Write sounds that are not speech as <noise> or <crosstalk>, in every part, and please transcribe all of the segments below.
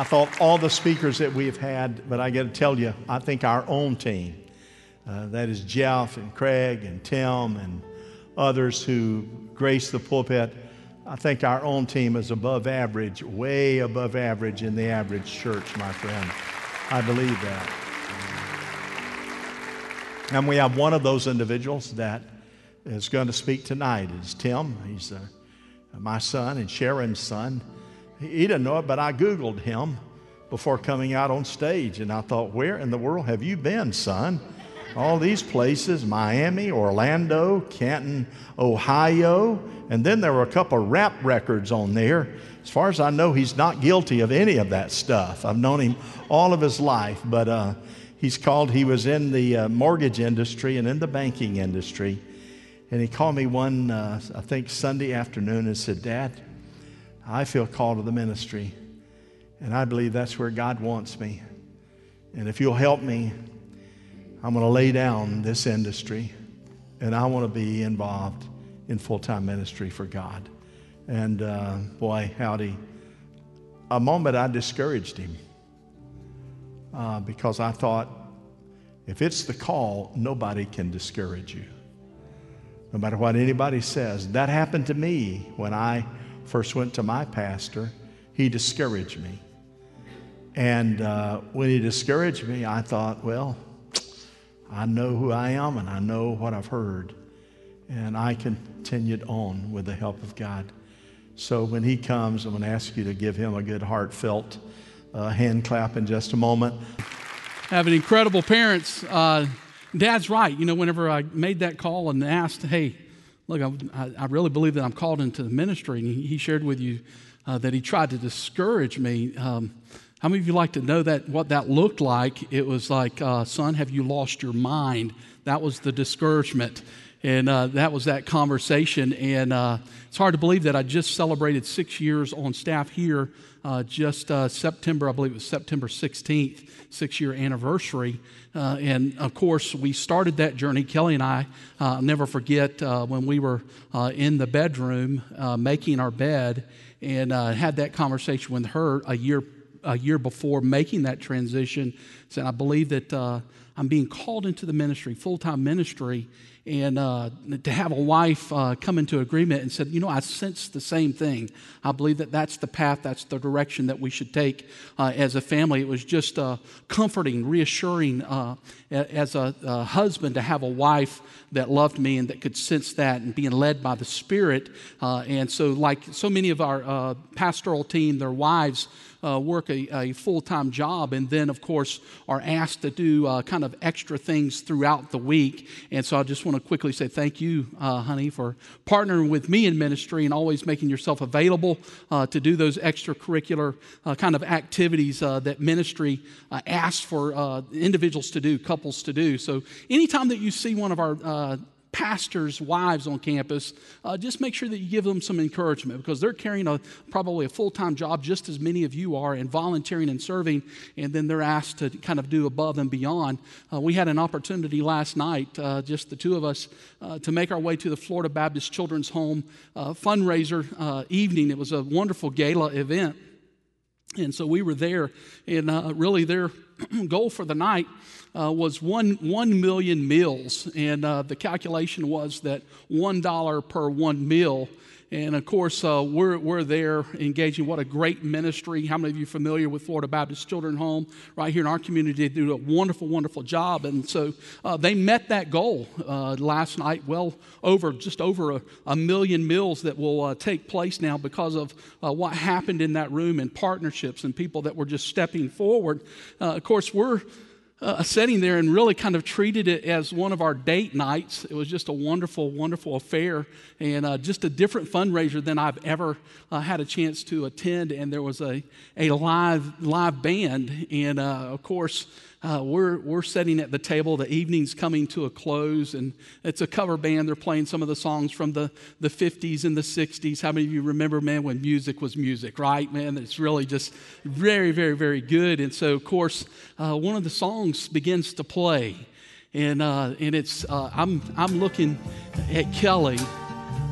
I thought all the speakers that we have had, but I got to tell you, I think our own team, uh, that is Jeff and Craig and Tim and others who grace the pulpit, I think our own team is above average, way above average in the average church, my friend. I believe that. And we have one of those individuals that is going to speak tonight. It's Tim. He's uh, my son and Sharon's son. He didn't know it, but I Googled him before coming out on stage. And I thought, where in the world have you been, son? All these places Miami, Orlando, Canton, Ohio. And then there were a couple rap records on there. As far as I know, he's not guilty of any of that stuff. I've known him all of his life, but uh, he's called, he was in the uh, mortgage industry and in the banking industry. And he called me one, uh, I think, Sunday afternoon and said, Dad, I feel called to the ministry. And I believe that's where God wants me. And if you'll help me, I'm going to lay down this industry and I want to be involved in full time ministry for God. And uh, boy, howdy. A moment I discouraged him uh, because I thought, if it's the call, nobody can discourage you. No matter what anybody says. That happened to me when I first went to my pastor. He discouraged me. And uh, when he discouraged me, I thought, well, I know who I am and I know what I've heard. And I continued on with the help of God. So when he comes, I'm going to ask you to give him a good heartfelt uh, hand clap in just a moment. Having incredible parents. Uh, Dad's right. You know, whenever I made that call and asked, hey, look, I, I really believe that I'm called into the ministry, and he, shared with you uh, that he tried to discourage me. Um, how many of you like to know that what that looked like? It was like, uh, son, have you lost your mind? That was the discouragement. And uh, that was that conversation. And uh, it's hard to believe that I just celebrated six years on staff here uh, just uh, September, I believe it was September 16th, six year anniversary. Uh, and of course, we started that journey. Kelly and I, uh, I'll never forget uh, when we were uh, in the bedroom making our bed and had that conversation with her a year, a year before making that transition. Said, I believe that I'm being called into the ministry, full time ministry and uh, to have a wife uh, come into agreement and said, you know, I sense the same thing. I believe that that's the path, that's the direction that we should take uh, as a family. It was just uh, comforting, reassuring uh, as a, a, husband to have a wife that loved me and that could sense that and being led by the Spirit. Uh, and so, like so many of our pastoral team, their wives uh, work a, a full time job and then, of course, are asked to do uh, kind of extra things throughout the week. And so I just want to quickly say thank you, uh, honey, for partnering with me in ministry and always making yourself available uh, to do those extracurricular uh, kind of activities uh, that ministry asks for individuals to do, couples to do. So anytime that you see one of our pastors' wives on campus, uh, just make sure that you give them some encouragement because they're carrying a, probably a full time job just as many of you are and volunteering and serving, and then they're asked to kind of do above and beyond. Uh, we had an opportunity last night, uh, just the two of us, uh, to make our way to the Florida Baptist Children's Home uh, fundraiser uh, evening. It was a wonderful gala event. And so we were there, and really their <clears throat> goal for the night uh, was one, 1 million meals. And uh, the calculation was that $1 per one meal. And of course, uh, we're, we're there engaging. What a great ministry. How many of you familiar with Florida Baptist Children's Home? Right here in our community, they do a wonderful, wonderful job. And so uh, they met that goal uh, last night, well over, just over a, a million meals that will uh, take place now because of uh, what happened in that room and partnerships and people that were just stepping forward. Uh, of course, we're uh, setting there and really kind of treated it as one of our date nights. It was just a wonderful, wonderful affair and uh, just a different fundraiser than I've ever uh, had a chance to attend. And there was a, a live, live band. And uh, of course, uh, we're, we're sitting at the table. The evening's coming to a close, and it's a cover band. They're playing some of the songs from the, the 50s and the 60s. How many of you remember, man, when music was music, right? Man, it's really just very, very, very good. And so, of course, uh, one of the songs begins to play. And, uh, and it's, uh, I'm, I'm looking at Kelly,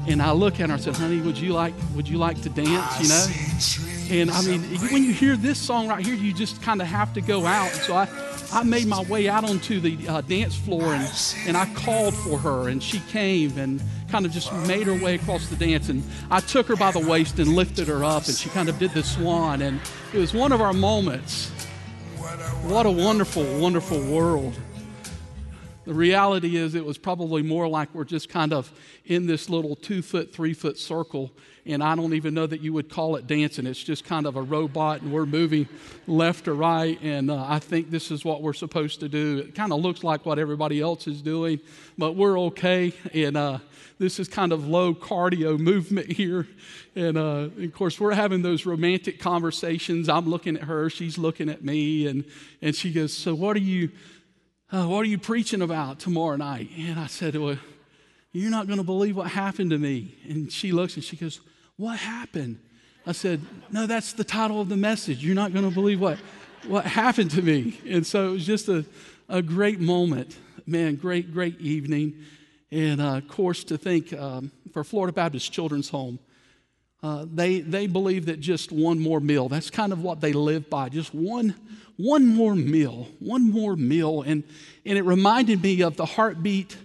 and I look at her and said, honey, would you like, would you like to dance, you know? And I mean, when you hear this song right here, you just kind of have to go out. So I, I made my way out onto the uh, dance floor and, and I called for her, and she came and kind of just made her way across the dance. And I took her by the waist and lifted her up, and she kind of did the swan. And it was one of our moments. What a wonderful, wonderful world. The reality is, it was probably more like we're just kind of in this little two foot, three foot circle, and I don't even know that you would call it dancing. It's just kind of a robot, and we're moving left to right, and uh, I think this is what we're supposed to do. It kind of looks like what everybody else is doing, but we're okay, and uh, this is kind of low cardio movement here. And uh, of course, we're having those romantic conversations. I'm looking at her, she's looking at me, and, and she goes, So, what are you? Uh, What are you preaching about tomorrow night? And I said, Well, you're not going to believe what happened to me. And she looks and she goes, What happened? I said, No, that's the title of the message. You're not going to believe what, what happened to me. And so it was just a, a great moment. Man, great, great evening. And uh, of course, to think um, for Florida Baptist Children's Home, uh, they, they believe that just one more meal, that's kind of what they live by, just one, one more meal, one more meal. And, and it reminded me of the heartbeat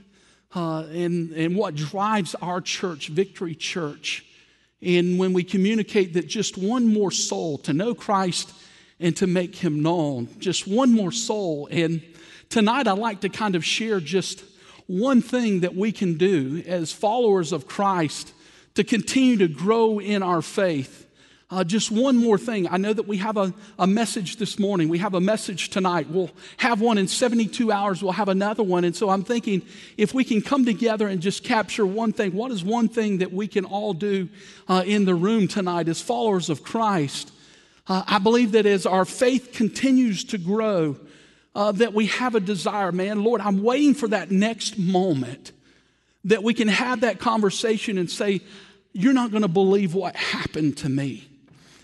uh, and, and what drives our church, Victory Church. And when we communicate that just one more soul to know Christ and to make him known, just one more soul. And tonight I'd like to kind of share just one thing that we can do as followers of Christ to continue to grow in our faith. Uh, just one more thing. I know that we have a, a message this morning. We have a message tonight. We'll have one in 72 hours. We'll have another one. And so I'm thinking if we can come together and just capture one thing, what is one thing that we can all do uh, in the room tonight as followers of Christ? Uh, I believe that as our faith continues to grow, uh, that we have a desire, man, Lord, I'm waiting for that next moment that we can have that conversation and say, You're not going to believe what happened to me.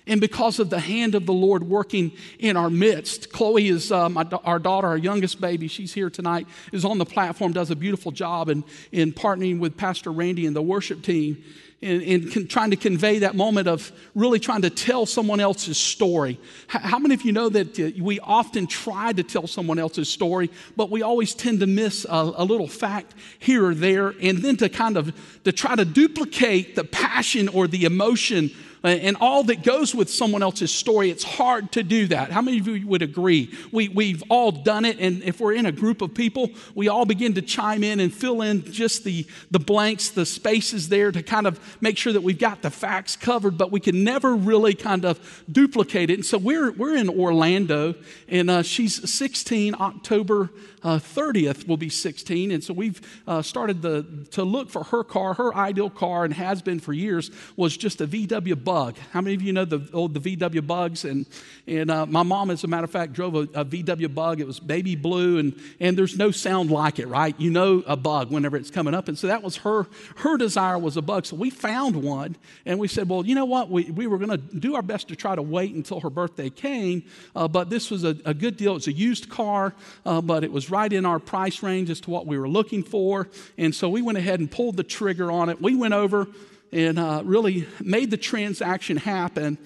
And because of the hand of the Lord working in our midst, Chloe is uh, my, our daughter, our youngest baby. She's here tonight, is on the platform, does a beautiful job in, in partnering with Pastor Randy and the worship team in, in trying to convey that moment of really trying to tell someone else's story. How many of you know that uh, we often try to tell someone else's story, but we always tend to miss a, a little fact here or there, and then to kind of to try to duplicate the passion or the emotion and all that goes with someone else's story, it's hard to do that. How many of you would agree? We, we've all done it, and if we're in a group of people, we all begin to chime in and fill in just the, the blanks, the spaces there to kind of make sure that we've got the facts covered, but we can never really kind of duplicate it. And so we're, we're in Orlando, and uh, she's 16, October uh, 30th will be 16. And so we've uh, started the, to look for her car. Her ideal car, and has been for years, was just a VW Bug. How many of you know the old the VW Bugs? And, and uh, my mom, as a matter of fact, drove a, a, VW Bug. It was baby blue, and, and there's no sound like it, right? You know a bug whenever it's coming up. And so that was her, her desire was a bug. So we found one, and we said, well, you know what? We, we were going to do our best to try to wait until her birthday came, uh, but this was a, a, good deal. It's a used car, uh, but it was right in our price range as to what we were looking for. And so we went ahead and pulled the trigger on it. We went over and uh, really made the transaction happen.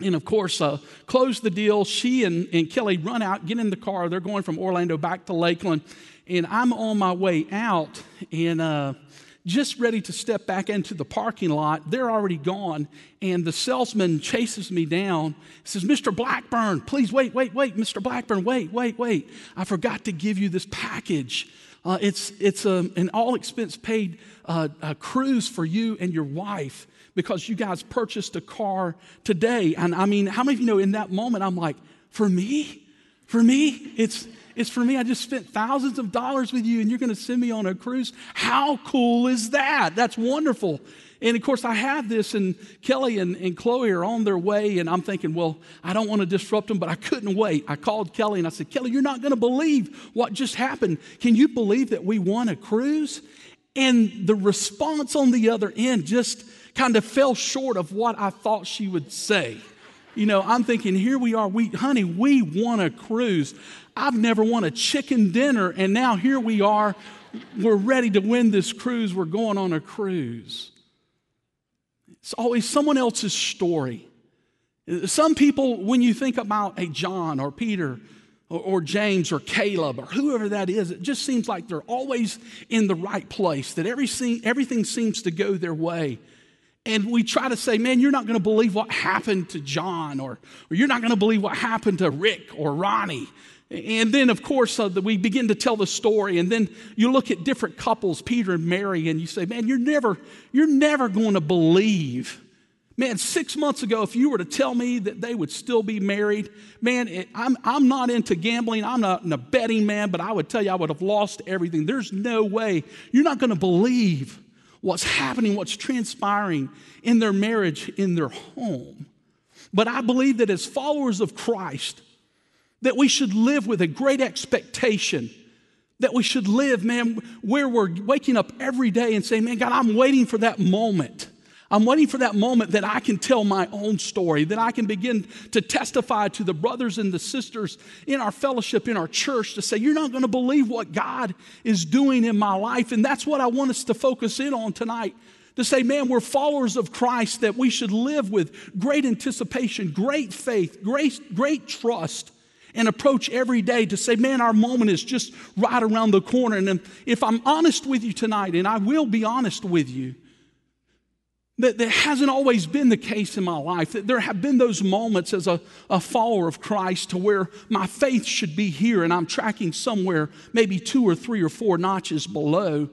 And of course, uh, closed the deal. She and, and Kelly run out, get in the car. They're going from Orlando back to Lakeland. And I'm on my way out and uh, just ready to step back into the parking lot. They're already gone. And the salesman chases me down, says, Mr. Blackburn, please wait, wait, wait, Mr. Blackburn, wait, wait, wait. I forgot to give you this package. Uh, it's it's a, um, an all expense paid uh, cruise for you and your wife because you guys purchased a car today. And I mean, how many of you know in that moment, I'm like, for me? For me? It's, it's for me. I just spent thousands of dollars with you and you're going to send me on a cruise. How cool is that? That's wonderful. And of course, I have this, and Kelly and, and Chloe are on their way, and I'm thinking, well, I don't want to disrupt them, but I couldn't wait. I called Kelly and I said, Kelly, you're not going to believe what just happened. Can you believe that we won a cruise? And the response on the other end just kind of fell short of what I thought she would say. You know, I'm thinking, here we are, we, honey, we won a cruise. I've never won a chicken dinner, and now here we are. We're ready to win this cruise. We're going on a cruise. It's always someone else's story. Some people, when you think about a John or Peter or, or, James or Caleb or whoever that is, it just seems like they're always in the right place, that every, everything seems to go their way. And we try to say, man, you're not going to believe what happened to John, or, or you're not going to believe what happened to Rick or Ronnie. And then, of course, uh, we begin to tell the story, and then you look at different couples, Peter and Mary, and you say, man, you're never, you're never going to believe Man, six months ago, if you were to tell me that they would still be married, man, it, I'm, I'm not into gambling. I'm not a betting man, but I would tell you I would have lost everything. There's no way. You're not going to believe what's happening, what's transpiring in their marriage, in their home. But I believe that as followers of Christ, that we should live with a great expectation that we should live, man, where we're waking up every day and saying, man, God, I'm waiting for that moment I'm waiting for that moment that I can tell my own story, that I can begin to testify to the brothers and the sisters in our fellowship, in our church, to say, You're not going to believe what God is doing in my life. And that's what I want us to focus in on tonight. To say, man, we're followers of Christ, that we should live with great anticipation, great faith, great, great trust, and approach every day to say, man, our moment is just right around the corner. And if I'm honest with you tonight, and I will be honest with you, that, that hasn't always been the case in my life. That there have been those moments as a, a follower of Christ to where my faith should be here and I'm tracking somewhere, maybe two or three or four notches below.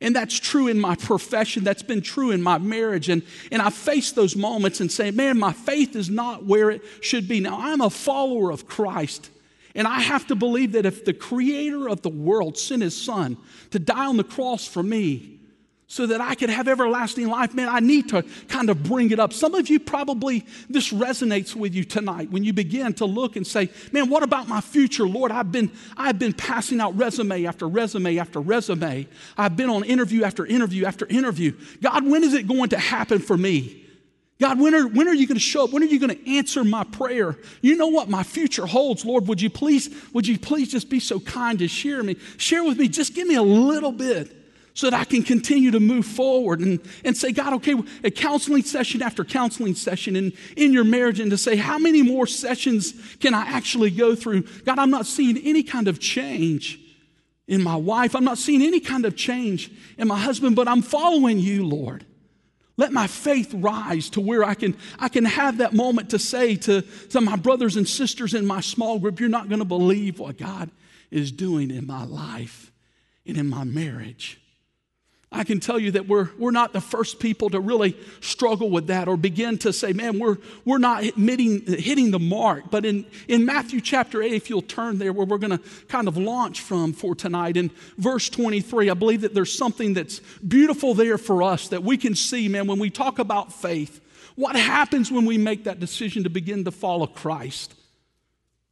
And that's true in my profession. That's been true in my marriage. And, and I face those moments and say, man, my faith is not where it should be. Now, I'm a follower of Christ. And I have to believe that if the creator of the world sent his son to die on the cross for me, so that I could have everlasting life, man, I need to kind of bring it up. Some of you probably, this resonates with you tonight when you begin to look and say, man, what about my future? Lord, I've been, I've been passing out resume after resume after resume. I've been on interview after interview after interview. God, when is it going to happen for me? God, when are, when are you going to show up? When are you going to answer my prayer? You know what my future holds, Lord. Would you please, would you please just be so kind to share me? Share with me, just give me a little bit so that I can continue to move forward and, and say, God, okay, a counseling session after counseling session in, in your marriage, and to say, how many more sessions can I actually go through? God, I'm not seeing any kind of change in my wife. I'm not seeing any kind of change in my husband, but I'm following you, Lord. Let my faith rise to where I can, I can have that moment to say to, to my brothers and sisters in my small group, you're not going to believe what God is doing in my life and in my marriage. I can tell you that we're, we're not the first people to really struggle with that or begin to say, man, we're, we're not hitting, hitting the mark. But in, in Matthew chapter 8, if you'll turn there, where we're going to kind of launch from for tonight, in verse 23, I believe that there's something that's beautiful there for us that we can see, man, when we talk about faith. What happens when we make that decision to begin to follow Christ?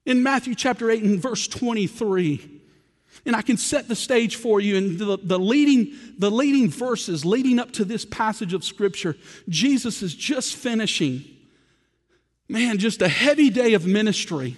In Matthew chapter 8 and verse 23, and I can set the stage for you in the, the, leading, the leading verses leading up to this passage of Scripture. Jesus is just finishing, man, just a heavy day of ministry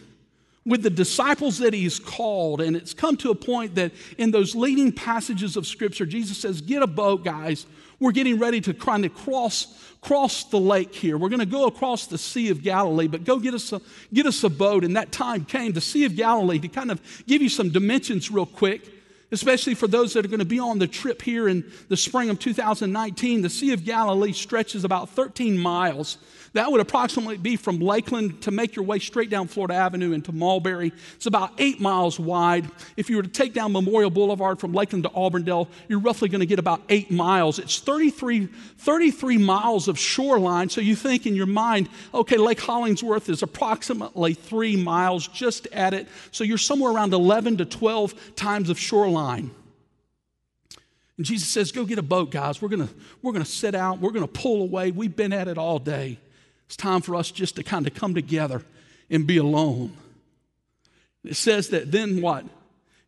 with the disciples that he's called. And it's come to a point that in those leading passages of Scripture, Jesus says, Get a boat, guys. We're getting ready to kind of cross, cross the lake here. We're going to go across the Sea of Galilee, but go get us, a, get us a boat. And that time came, the Sea of Galilee, to kind of give you some dimensions real quick especially for those that are going to be on the trip here in the spring of 2019. The Sea of Galilee stretches about 13 miles. That would approximately be from Lakeland to make your way straight down Florida Avenue into Mulberry. It's about eight miles wide. If you were to take down Memorial Boulevard from Lakeland to Auburndale, you're roughly going to get about eight miles. It's 33, 33 miles of shoreline. So you think in your mind, okay, Lake Hollingsworth is approximately three miles just at it. So you're somewhere around 11 to 12 times of shoreline. And Jesus says, Go get a boat, guys. We're going we're going to sit out. We're going to pull away. We've been at it all day. It's time for us just to kind of come together and be alone. It says that then what?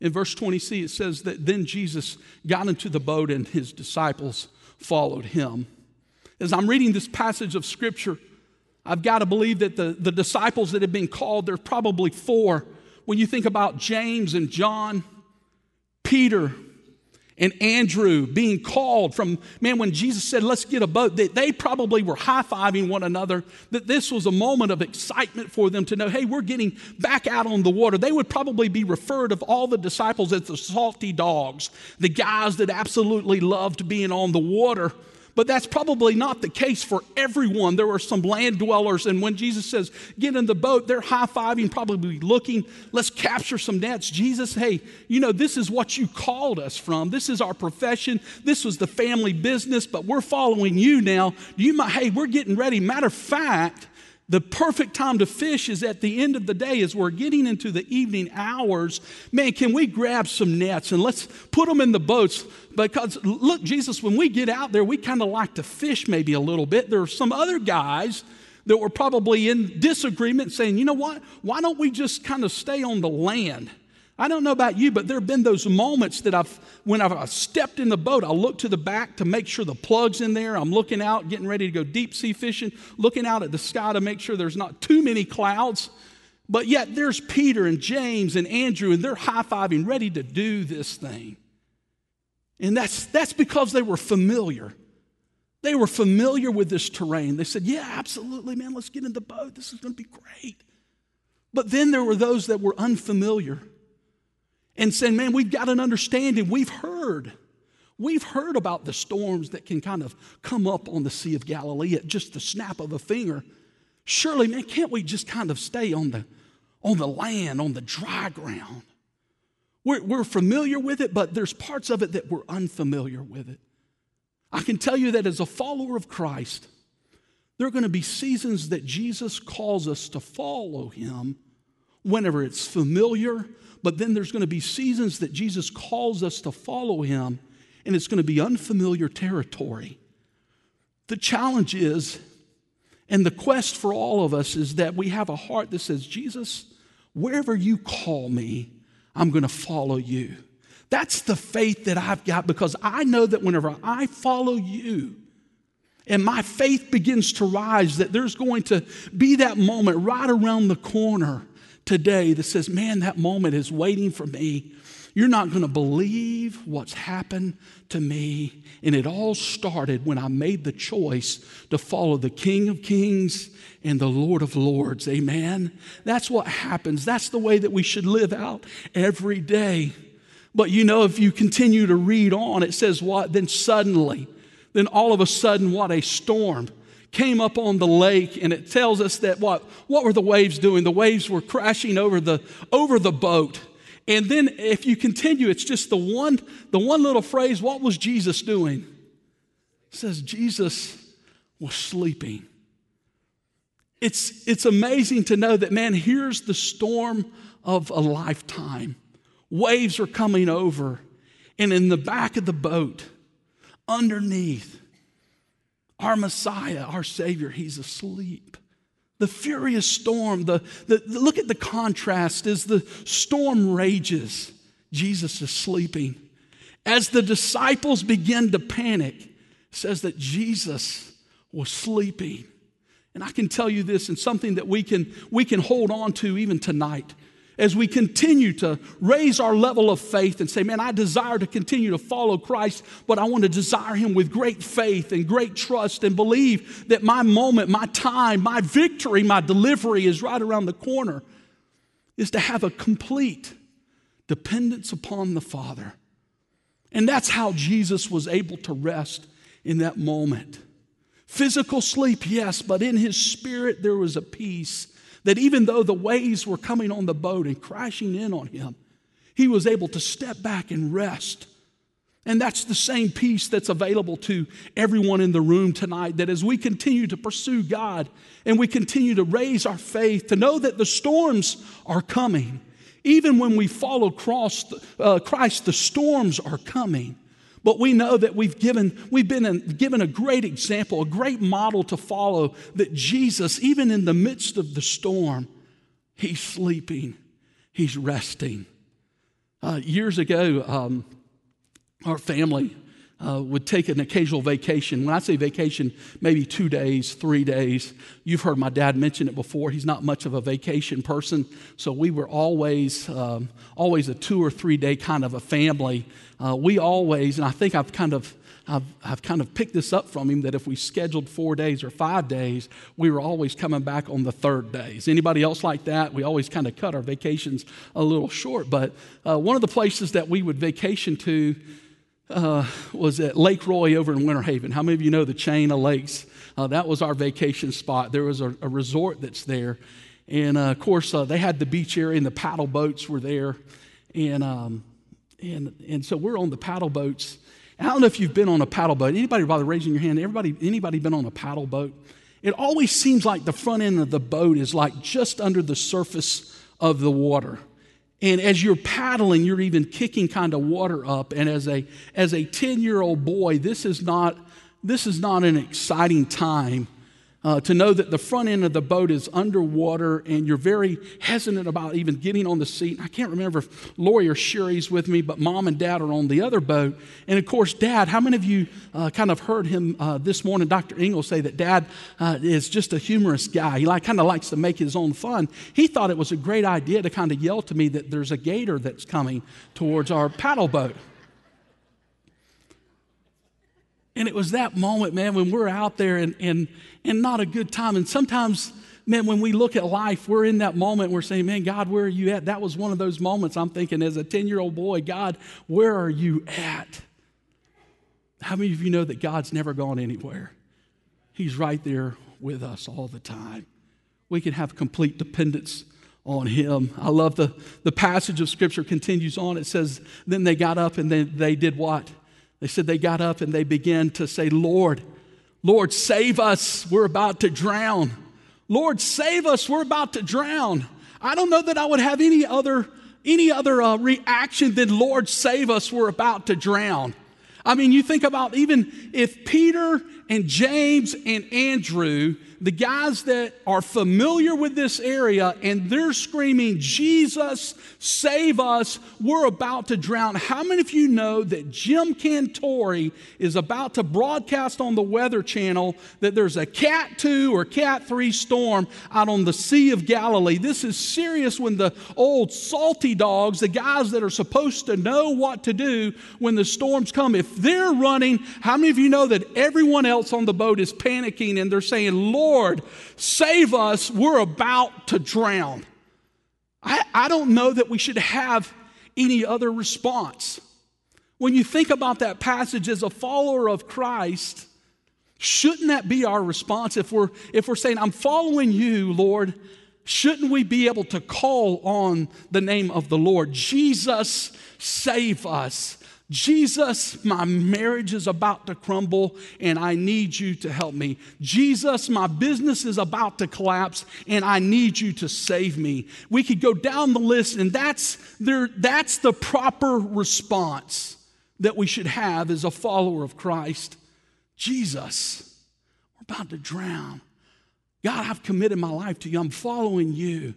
In verse 20c, it says that then Jesus got into the boat and his disciples followed him. As I'm reading this passage of scripture, I've got to believe that the, the disciples that have been called, there's probably four. When you think about James and John, Peter and Andrew being called from, man, when Jesus said, let's get a boat, they, they probably were high fiving one another, that this was a moment of excitement for them to know, hey, we're getting back out on the water. They would probably be referred of all the disciples as the salty dogs, the guys that absolutely loved being on the water. But that's probably not the case for everyone. There were some land dwellers, and when Jesus says, get in the boat, they're high fiving, probably looking, let's capture some nets. Jesus, hey, you know, this is what you called us from. This is our profession. This was the family business, but we're following you now. You might, hey, we're getting ready. Matter of fact, the perfect time to fish is at the end of the day as we're getting into the evening hours. Man, can we grab some nets and let's put them in the boats? Because look, Jesus, when we get out there, we kind of like to fish maybe a little bit. There are some other guys that were probably in disagreement saying, you know what? Why don't we just kind of stay on the land? I don't know about you, but there have been those moments that I've, when I've stepped in the boat, I look to the back to make sure the plug's in there. I'm looking out, getting ready to go deep sea fishing, looking out at the sky to make sure there's not too many clouds. But yet there's Peter and James and Andrew, and they're high fiving, ready to do this thing. And that's, that's because they were familiar. They were familiar with this terrain. They said, Yeah, absolutely, man, let's get in the boat. This is going to be great. But then there were those that were unfamiliar and saying, man, we've got an understanding. We've heard. We've heard about the storms that can kind of come up on the Sea of Galilee at just the snap of a finger. Surely, man, can't we just kind of stay on the, on the land, on the dry ground? We're, we're familiar with it, but there's parts of it that we're unfamiliar with it. I can tell you that as a follower of Christ, there are going to be seasons that Jesus calls us to follow him whenever it's familiar but then there's going to be seasons that Jesus calls us to follow him, and it's going to be unfamiliar territory. The challenge is, and the quest for all of us is that we have a heart that says, Jesus, wherever you call me, I'm going to follow you. That's the faith that I've got because I know that whenever I follow you, and my faith begins to rise, that there's going to be that moment right around the corner today that says, Man, that moment is waiting for me. You're not going to believe what's happened to me. And it all started when I made the choice to follow the King of Kings and the Lord of Lords. Amen. That's what happens. That's the way that we should live out every day. But you know, if you continue to read on, it says what? Then suddenly, then all of a sudden, what? A storm came up on the lake and it tells us that what what were the waves doing? The waves were crashing over the over the boat. And then if you continue it's just the one the one little phrase what was jesus doing? It says jesus was sleeping. It's it's amazing to know that man here's the storm of a lifetime. Waves are coming over and in the back of the boat underneath our Messiah, our Savior, he's asleep. The furious storm, the, the, the, look at the contrast as the storm rages, Jesus is sleeping. As the disciples begin to panic, says that Jesus was sleeping. And I can tell you this, and something that we can, we can hold on to even tonight as we continue to raise our level of faith and say, Man, I desire to continue to follow Christ, but I want to desire Him with great faith and great trust and believe that my moment, my time, my victory, my delivery is right around the corner, is to have a complete dependence upon the Father. And that's how Jesus was able to rest in that moment. Physical sleep, yes, but in his spirit there was a peace that even though the waves were coming on the boat and crashing in on him, he was able to step back and rest. And that's the same peace that's available to everyone in the room tonight. That as we continue to pursue God and we continue to raise our faith, to know that the storms are coming, even when we follow Christ, uh, Christ the storms are coming. But we know that we've given, we've been given a great example, a great model to follow that Jesus, even in the midst of the storm, he's sleeping, he's resting. Uh, years ago, um, our family, uh, would take an occasional vacation. When I say vacation, maybe two days, three days. You've heard my dad mention it before. He's not much of a vacation person, so we were always, um, always a two or three day kind of a family. Uh, we always, and I think I've kind of I've, I've kind of picked this up from him that if we scheduled four days or five days, we were always coming back on the third days. Anybody else like that? We always kind of cut our vacations a little short. But uh, one of the places that we would vacation to uh, was at Lake Roy over in Winter Haven. How many of you know the chain of lakes? Uh, that was our vacation spot. There was a, a resort that's there. And uh, of course, uh, they had the beach area and the paddle boats were there. And, um, and, and so we're on the paddle boats. I don't know if you've been on a paddle boat. Anybody bother raising your hand? Everybody, anybody been on a paddle boat? It always seems like the front end of the boat is like just under the surface of the water. And as you're paddling, you're even kicking kind of water up. And as a, as a 10 year old boy, this is, not, this is not an exciting time uh, to know that the front end of the boat is underwater and you're very hesitant about even getting on the seat. I can't remember if Lori or Sherry's with me, but mom and dad are on the other boat. And of course, dad, how many of you uh, kind of heard him uh, this morning, Dr. Engel, say that dad uh, is just a humorous guy? He like, kind of likes to make his own fun. He thought it was a great idea to kind of yell to me that there's a gator that's coming towards our paddle boat. And it was that moment, man, when we're out there and, and, and not a good time. And sometimes, man, when we look at life, we're in that moment, we're saying, man, God, where are you at? That was one of those moments I'm thinking as a 10 year old boy, God, where are you at? How many of you know that God's never gone anywhere? He's right there with us all the time. We can have complete dependence on him. I love the, the passage of scripture continues on. It says, Then they got up and then they did what? They said they got up and they began to say, Lord, Lord, save us. We're about to drown. Lord, save us. We're about to drown. I don't know that I would have any other, any other uh, reaction than, Lord, save us. We're about to drown. I mean, you think about even if Peter and James and Andrew the guys that are familiar with this area and they're screaming, Jesus, save us, we're about to drown. How many of you know that Jim Cantore is about to broadcast on the Weather Channel that there's a Cat 2 or Cat 3 storm out on the Sea of Galilee? This is serious when the old salty dogs, the guys that are supposed to know what to do when the storms come, if they're running, how many of you know that everyone else on the boat is panicking and they're saying, Lord, Lord, save us, we're about to drown. I, I don't know that we should have any other response. When you think about that passage as a follower of Christ, shouldn't that be our response if we're if we're saying i'm following you lord shouldn't we be able to call on the name of the lord jesus save us Jesus, my marriage is about to crumble and I need you to help me. Jesus, my business is about to collapse and I need you to save me. We could go down the list and that's, there, that's the proper response that we should have as a follower of Christ. Jesus, we're about to drown. God, I've committed my life to you. I'm following you.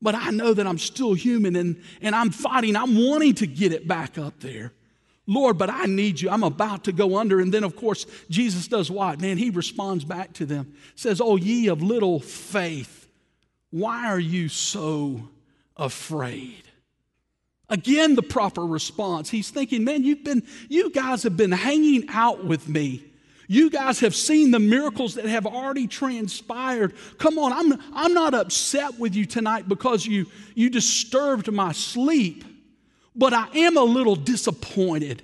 But I know that I'm still human and, and I'm fighting. I'm wanting to get it back up there. Lord, but I need you. I'm about to go under. And then, of course, Jesus does what? Man, he responds back to them. Says, Oh, ye of little faith, why are you so afraid? Again, the proper response. He's thinking, man, you've been, you guys have been hanging out with me. You guys have seen the miracles that have already transpired. Come on, I'm, I'm not upset with you tonight because you, you disturbed my sleep but I am a little disappointed.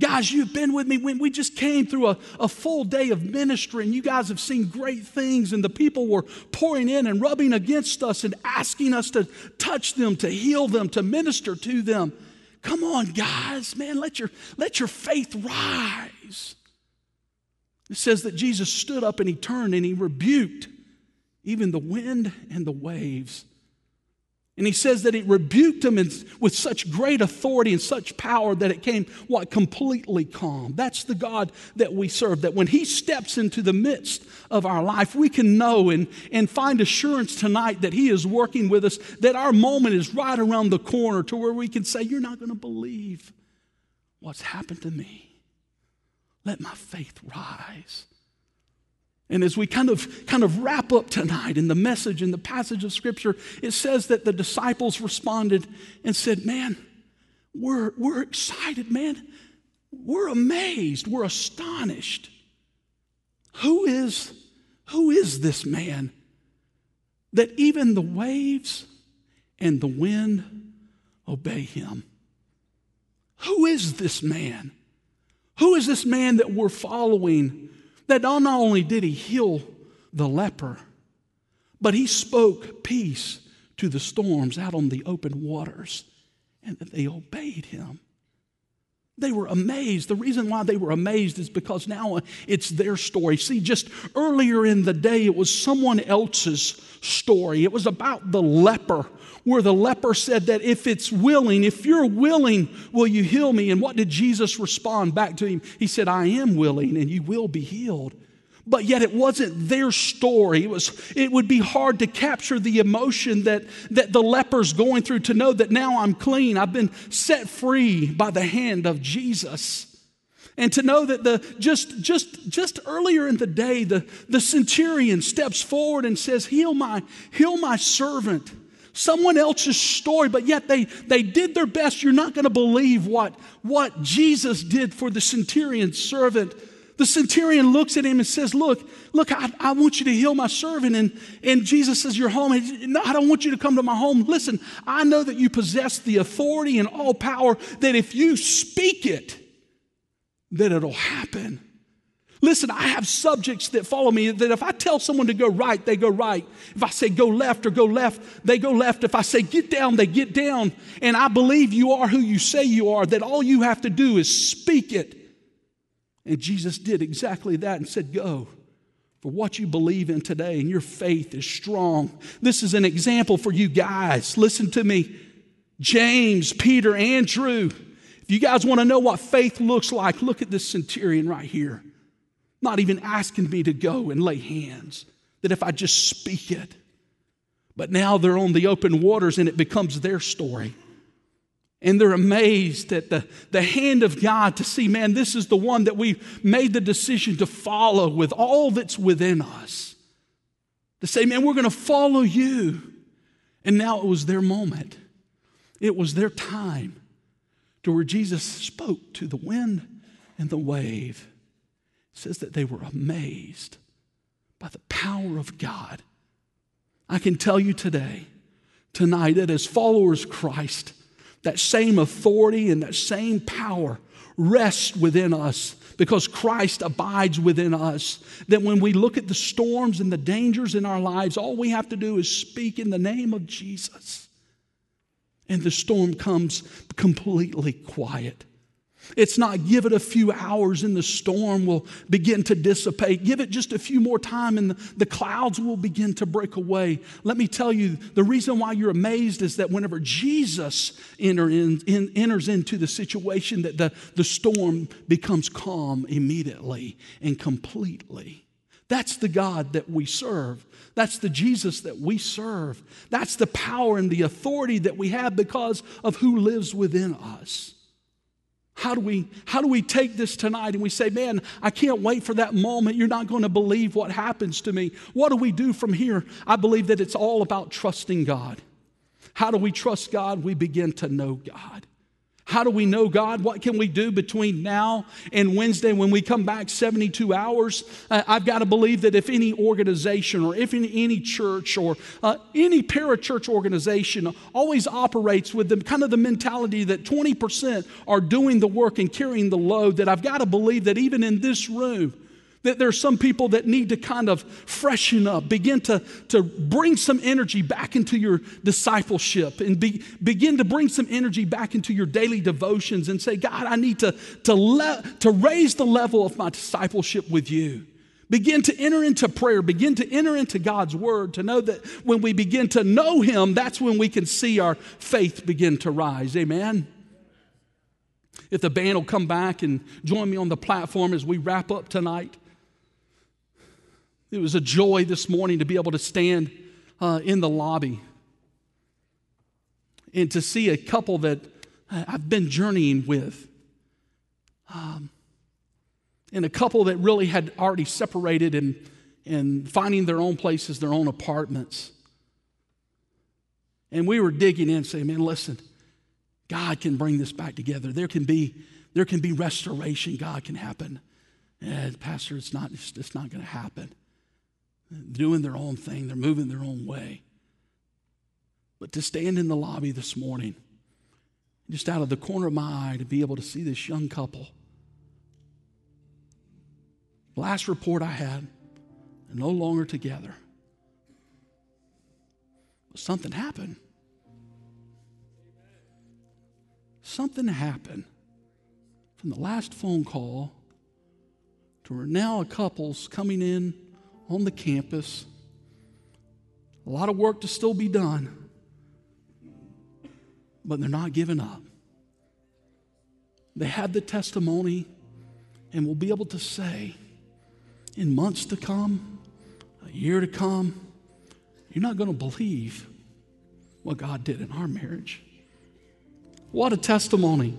Guys, you've been with me when we just came through a, a full day of ministry, and you guys have seen great things, and the people were pouring in and rubbing against us and asking us to touch them, to heal them, to minister to them. Come on, guys, man, let your, let your faith rise. It says that Jesus stood up and he turned and he rebuked even the wind and the waves. And he says that it rebuked him with such great authority and such power that it came, what, completely calm. That's the God that we serve, that when he steps into the midst of our life, we can know and, and find assurance tonight that he is working with us, that our moment is right around the corner to where we can say, You're not going to believe what's happened to me. let my faith rise. And as we kind of kind of wrap up tonight in the message in the passage of scripture, it says that the disciples responded and said, Man, we're, we're excited, man. We're amazed. We're astonished. Who is, who is this man that even the waves and the wind obey him? Who is this man? Who is this man that we're following that not only did he heal the leper, but he spoke peace to the storms out on the open waters and that they obeyed him? They were amazed. The reason why they were amazed is because now it's their story. See, just earlier in the day, it was someone else's story. It was about the leper, where the leper said that if it's willing, if you're willing, will you heal me? And what did Jesus respond back to him? He said, I am willing, and you will be healed but yet it wasn't their story. It, was, it would be hard to capture the emotion that, that the leper's going through to know that now I'm clean. I've been set free by the hand of Jesus. And to know that the just just just earlier in the day, the, the centurion steps forward and says, Heal my, heal my servant. Someone else's story, but yet they, they did their best. You're not going to believe what, what Jesus did for the centurion's servant the centurion looks at him and says, Look, look, I, I want you to heal my servant. And, and Jesus says, You're home. no, I don't want you to come to my home. Listen, I know that you possess the authority and all power that if you speak it, that it'll happen. Listen, I have subjects that follow me that if I tell someone to go right, they go right. If I say go left or go left, they go left. If I say get down, they get down. And I believe you are who you say you are, that all you have to do is speak it and Jesus did exactly that and said, Go for what you believe in today, and your faith is strong. This is an example for you guys. Listen to me. James, Peter, Andrew. If you guys want to know what faith looks like, look at this centurion right here. Not even asking me to go and lay hands, that if I just speak it. But now they're on the open waters and it becomes their story. And they're amazed at the, the hand of God to see, man, this is the one that we've made the decision to follow with all that's within us. To say, man, we're going to follow you. And now it was their moment, it was their time to where Jesus spoke to the wind and the wave. It says that they were amazed by the power of God. I can tell you today, tonight, that as followers Christ, that same authority and that same power rests within us because Christ abides within us. That when we look at the storms and the dangers in our lives, all we have to do is speak in the name of Jesus. And the storm comes completely quiet. It's not give it a few hours and the storm will begin to dissipate. Give it just a few more time and the, clouds will begin to break away. Let me tell you, the reason why you're amazed is that whenever Jesus enter in, in, enters into the situation, that the, the storm becomes calm immediately and completely. That's the God that we serve. That's the Jesus that we serve. That's the power and the authority that we have because of who lives within us. How do we how do we take this tonight and we say, "Man, I can't wait for that moment. You're not going to believe what happens to me." What do we do from here? I believe that it's all about trusting God. How do we trust God? We begin to know God. How do we know God? What can we do between now and Wednesday when we come back 72 hours? Uh, I've got to believe that if any organization or if any, any church or uh, any parachurch organization always operates with the kind of the mentality that 20% are doing the work and carrying the load, that I've got to believe that even in this room, that there's some people that need to kind of freshen up, begin to, to bring some energy back into your discipleship, and be, begin to bring some energy back into your daily devotions and say, God, I need to, to, le- to raise the level of my discipleship with you. Begin to enter into prayer, begin to enter into God's word, to know that when we begin to know Him, that's when we can see our faith begin to rise. Amen. If the band will come back and join me on the platform as we wrap up tonight. It was a joy this morning to be able to stand uh, in the lobby and to see a couple that I've been journeying with. Um, and a couple that really had already separated and, and finding their own places, their own apartments. And we were digging in, saying, man, listen, God can bring this back together. There can be, there can be restoration. God can happen. And Pastor, it's not, it's, it's not going to happen. Doing their own thing, they're moving their own way. But to stand in the lobby this morning, just out of the corner of my eye, to be able to see this young couple. Last report I had, they're no longer together. But something happened. Something happened from the last phone call to now a couple's coming in on the campus. A lot of work to still be done, but they're not giving up. They had the testimony and will be able to say in months to come, a year to come, you're not going to believe what God did in our marriage. What a testimony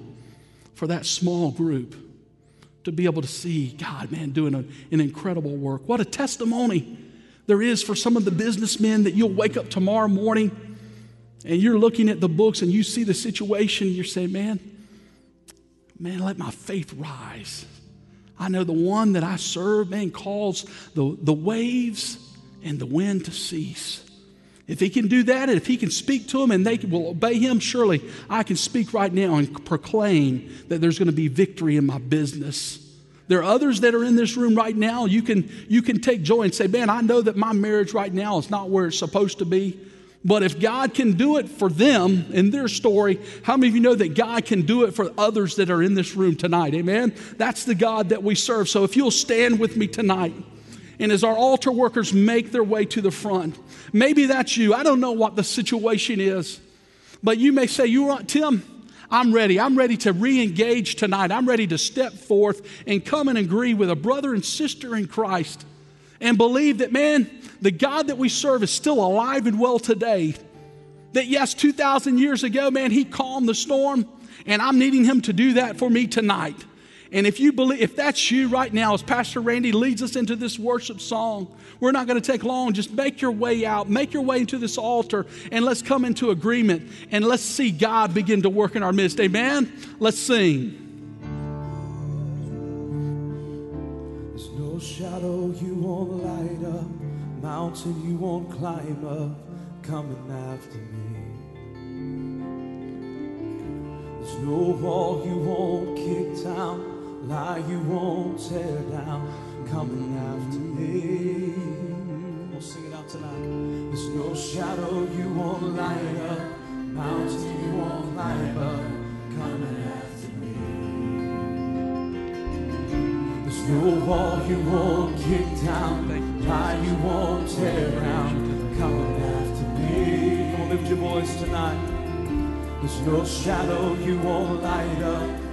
for that small group to be able to see God, man, doing a, an incredible work. What a testimony there is for some of the businessmen that you'll wake up tomorrow morning and you're looking at the books and you see the situation, you're saying, man, man, let my faith rise. I know the one that I serve, man, calls the, the waves and the wind to cease. If he can do that, and if he can speak to them and they will obey him, surely I can speak right now and proclaim that there's going to be victory in my business. There are others that are in this room right now. You can, you can take joy and say, Man, I know that my marriage right now is not where it's supposed to be. But if God can do it for them in their story, how many of you know that God can do it for others that are in this room tonight? Amen? That's the God that we serve. So if you'll stand with me tonight, and as our altar workers make their way to the front, maybe that's you. I don't know what the situation is, but you may say, You want Tim? I'm ready. I'm ready to re engage tonight. I'm ready to step forth and come and agree with a brother and sister in Christ and believe that, man, the God that we serve is still alive and well today. That, yes, 2,000 years ago, man, He calmed the storm, and I'm needing Him to do that for me tonight. And if you believe, if that's you right now, as Pastor Randy leads us into this worship song, we're not going to take long. Just make your way out, make your way into this altar, and let's come into agreement and let's see God begin to work in our midst. Amen? Let's sing. There's no shadow you won't light up, mountain you won't climb up, coming after me. There's no wall you won't kick down lie you won't tear down, coming after me. We'll sing it out tonight. There's no shadow you won't light up, mountain you won't climb up, coming after me. There's no wall you won't kick down, lie you won't tear down, coming after me. Come on, lift your voice tonight. There's no shadow you won't light up.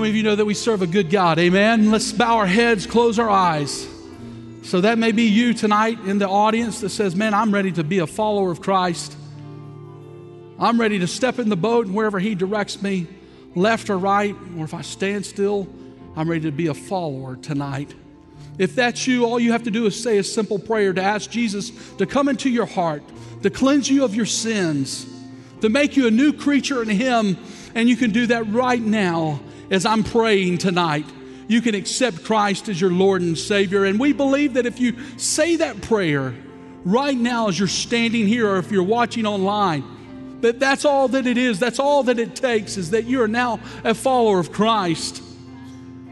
Many of you know that we serve a good God? Amen. Let's bow our heads, close our eyes. So that may be you tonight in the audience that says, Man, I'm ready to be a follower of Christ. I'm ready to step in the boat and wherever He directs me, left or right, or if I stand still, I'm ready to be a follower tonight. If that's you, all you have to do is say a simple prayer to ask Jesus to come into your heart, to cleanse you of your sins, to make you a new creature in Him. And you can do that right now as I'm praying tonight. You can accept Christ as your Lord and Savior. And we believe that if you say that prayer right now as you're standing here or if you're watching online, that that's all that it is. That's all that it takes is that you are now a follower of Christ.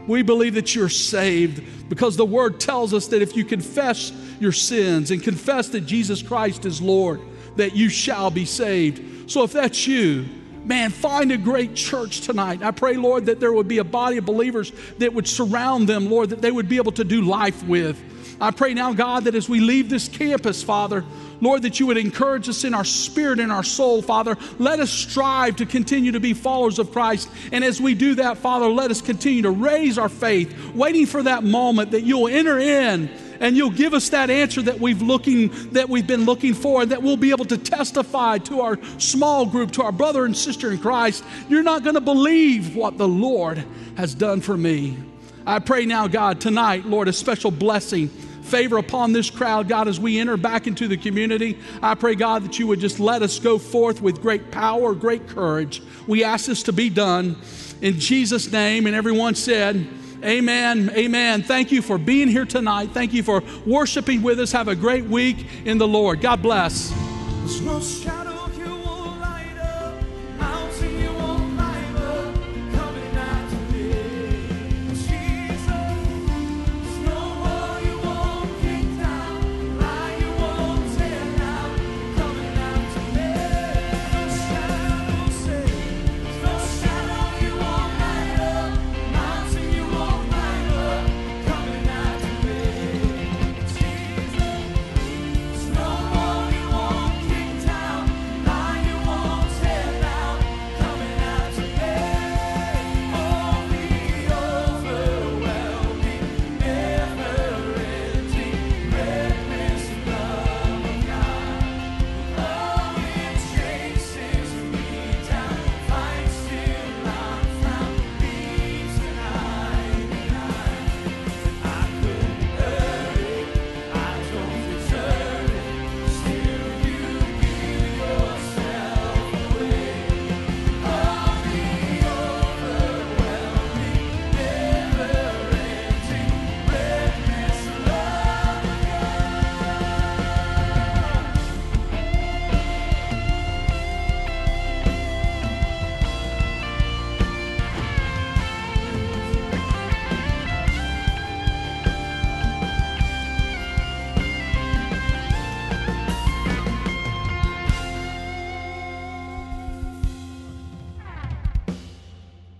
We believe that you're saved because the word tells us that if you confess your sins and confess that Jesus Christ is Lord, that you shall be saved. So if that's you, man, find a great church tonight. I pray, Lord, that there would be a body of believers that would surround them, Lord, that they would be able to do life with. I pray now, God, that as we leave this campus, Father, Lord, that you would encourage us in our spirit and our soul, Father. Let us strive to continue to be followers of Christ. And as we do that, Father, let us continue to raise our faith, waiting for that moment that you'll enter in and you'll give us that answer that we've looking that we've been looking for and that we'll be able to testify to our small group to our brother and sister in Christ you're not going to believe what the Lord has done for me I pray now God tonight Lord a special blessing favor upon this crowd, God, as we enter back into the community. I pray, God, that you would just let us go forth with great power, great courage. We ask this to be done in Jesus' name. And everyone said, Amen. Amen. Thank you for being here tonight. Thank you for worshiping with us. Have a great week in the Lord. God bless.